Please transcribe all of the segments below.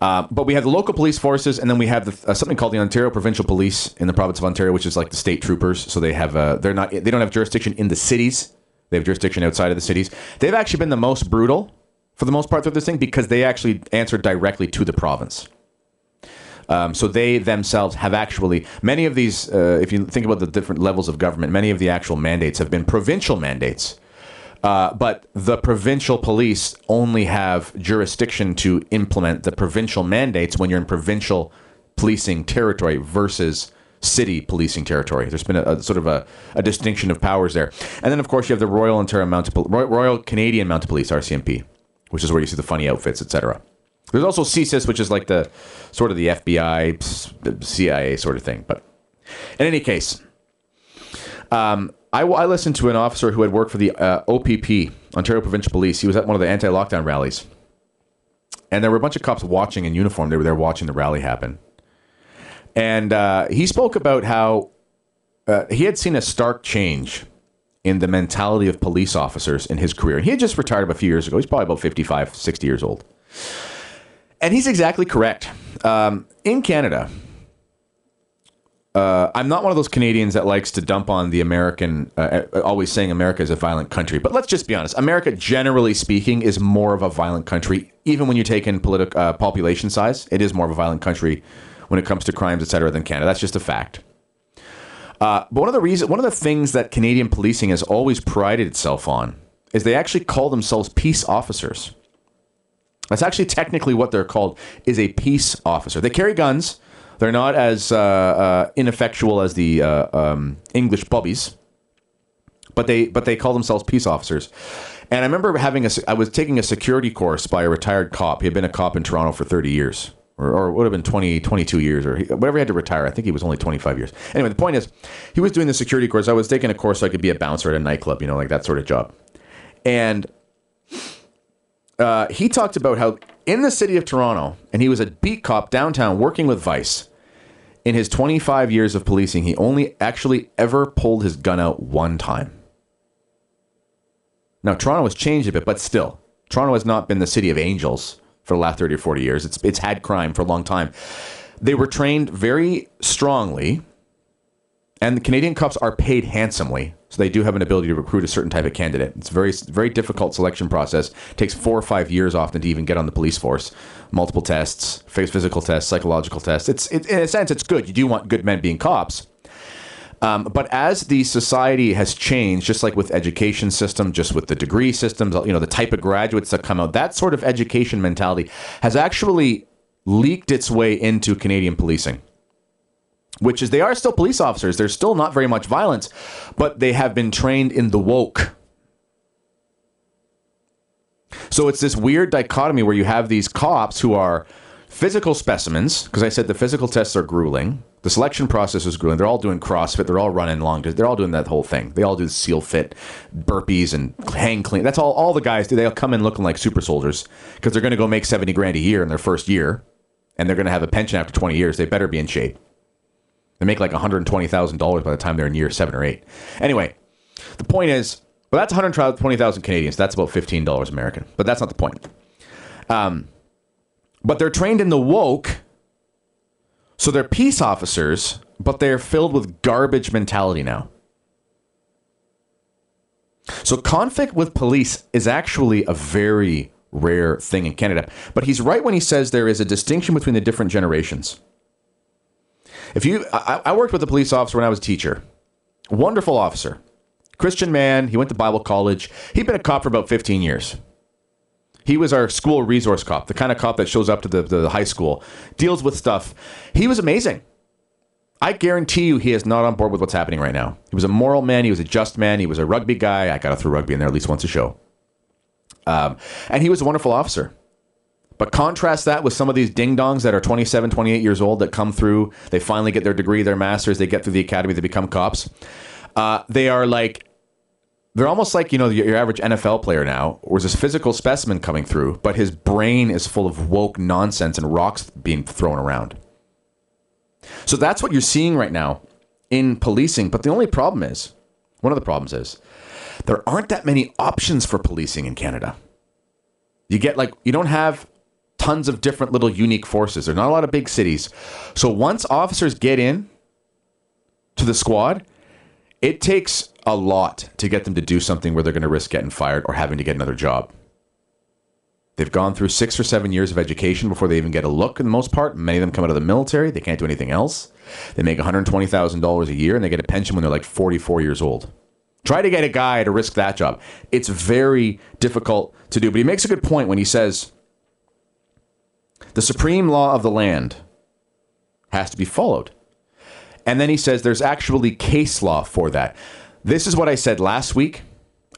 Uh, but we have the local police forces, and then we have the, uh, something called the Ontario Provincial Police in the province of Ontario, which is like the state troopers. So they have uh, they're not they don't have jurisdiction in the cities. They have jurisdiction outside of the cities. They've actually been the most brutal for the most part through this thing because they actually answer directly to the province. Um, so they themselves have actually many of these. Uh, if you think about the different levels of government, many of the actual mandates have been provincial mandates. Uh, but the provincial police only have jurisdiction to implement the provincial mandates when you're in provincial policing territory versus city policing territory. There's been a, a sort of a, a, distinction of powers there. And then, of course, you have the Royal Ontario Mounted Royal, Royal Canadian Mounted Police (RCMP), which is where you see the funny outfits, etc. There's also CSIS, which is like the sort of the FBI, CIA sort of thing. But in any case, um, I, I, listened to an officer who had worked for the uh, OPP, Ontario Provincial Police. He was at one of the anti-lockdown rallies, and there were a bunch of cops watching in uniform. They were there watching the rally happen, and uh, he spoke about how uh, he had seen a stark change in the mentality of police officers in his career. He had just retired a few years ago. He's probably about 55, 60 years old. And he's exactly correct. Um, in Canada, uh, I'm not one of those Canadians that likes to dump on the American, uh, uh, always saying America is a violent country. But let's just be honest. America, generally speaking, is more of a violent country. Even when you take in political uh, population size, it is more of a violent country when it comes to crimes, et cetera, than Canada. That's just a fact. Uh, but one of the reasons, one of the things that Canadian policing has always prided itself on is they actually call themselves peace officers. That's actually technically what they're called is a peace officer. They carry guns they're not as uh, uh, ineffectual as the uh, um, English bobbies, but they but they call themselves peace officers. And I remember having a I was taking a security course by a retired cop. He had been a cop in Toronto for 30 years. Or, or would have been 20, 22 years, or whatever he had to retire. I think he was only 25 years. Anyway, the point is, he was doing the security course. I was taking a course so I could be a bouncer at a nightclub, you know, like that sort of job. And uh, he talked about how in the city of Toronto, and he was a beat cop downtown working with Vice. In his 25 years of policing, he only actually ever pulled his gun out one time. Now, Toronto has changed a bit, but still, Toronto has not been the city of angels for the last 30 or 40 years. It's, it's had crime for a long time. They were trained very strongly, and the Canadian cops are paid handsomely so they do have an ability to recruit a certain type of candidate. It's very very difficult selection process. It takes four or five years often to even get on the police force. Multiple tests, physical tests, psychological tests. It's it, in a sense it's good. You do want good men being cops. Um, but as the society has changed, just like with education system, just with the degree systems, you know, the type of graduates that come out, that sort of education mentality has actually leaked its way into Canadian policing which is they are still police officers. There's still not very much violence, but they have been trained in the woke. So it's this weird dichotomy where you have these cops who are physical specimens, because I said the physical tests are grueling. The selection process is grueling. They're all doing CrossFit. They're all running long. They're all doing that whole thing. They all do seal fit, burpees, and hang clean. That's all. All the guys do. They'll come in looking like super soldiers because they're going to go make seventy grand a year in their first year, and they're going to have a pension after twenty years. They better be in shape. They make like $120,000 by the time they're in year seven or eight. Anyway, the point is, well, that's 120,000 Canadians. That's about $15 American. But that's not the point. Um, but they're trained in the woke, so they're peace officers, but they're filled with garbage mentality now. So conflict with police is actually a very rare thing in Canada. But he's right when he says there is a distinction between the different generations. If you, I, I worked with a police officer when I was a teacher. Wonderful officer, Christian man. He went to Bible college. He'd been a cop for about 15 years. He was our school resource cop, the kind of cop that shows up to the, the high school, deals with stuff. He was amazing. I guarantee you he is not on board with what's happening right now. He was a moral man. He was a just man. He was a rugby guy. I got to throw rugby in there at least once a show. Um, and he was a wonderful officer. But contrast that with some of these ding dongs that are 27, 28 years old that come through, they finally get their degree, their master's, they get through the academy, they become cops. Uh, they are like, they're almost like, you know, your, average NFL player now, or this physical specimen coming through, but his brain is full of woke nonsense and rocks being thrown around. So that's what you're seeing right now in policing. But the only problem is, one of the problems is, there aren't that many options for policing in Canada. You get like, you don't have tons of different little unique forces. There's not a lot of big cities. So once officers get in to the squad, it takes a lot to get them to do something where they're going to risk getting fired or having to get another job. They've gone through six or seven years of education before they even get a look, in the most part. Many of them come out of the military. They can't do anything else. They make $120,000 a year and they get a pension when they're like 44 years old. Try to get a guy to risk that job. It's very difficult to do. But he makes a good point when he says the supreme law of the land has to be followed. And then he says there's actually case law for that. This is what I said last week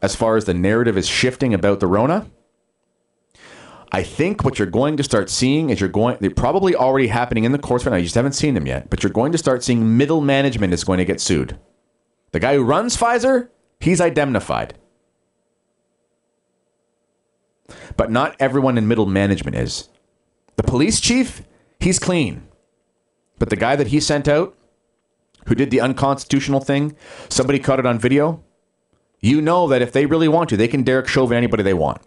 as far as the narrative is shifting about the Rona. I think what you're going to start seeing is you're going, they're probably already happening in the courts right now. You just haven't seen them yet, but you're going to start seeing middle management is going to get sued. The guy who runs Pfizer, he's indemnified. But not everyone in middle management is. The police chief, he's clean. But the guy that he sent out, who did the unconstitutional thing, somebody caught it on video. You know that if they really want to, they can Derek Chauvin anybody they want.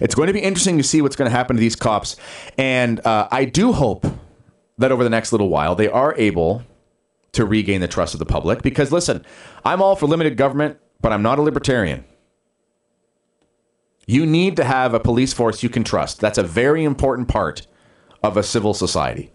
It's going to be interesting to see what's going to happen to these cops. And uh, I do hope that over the next little while, they are able to regain the trust of the public. Because listen, I'm all for limited government, but I'm not a libertarian. You need to have a police force you can trust. That's a very important part of a civil society.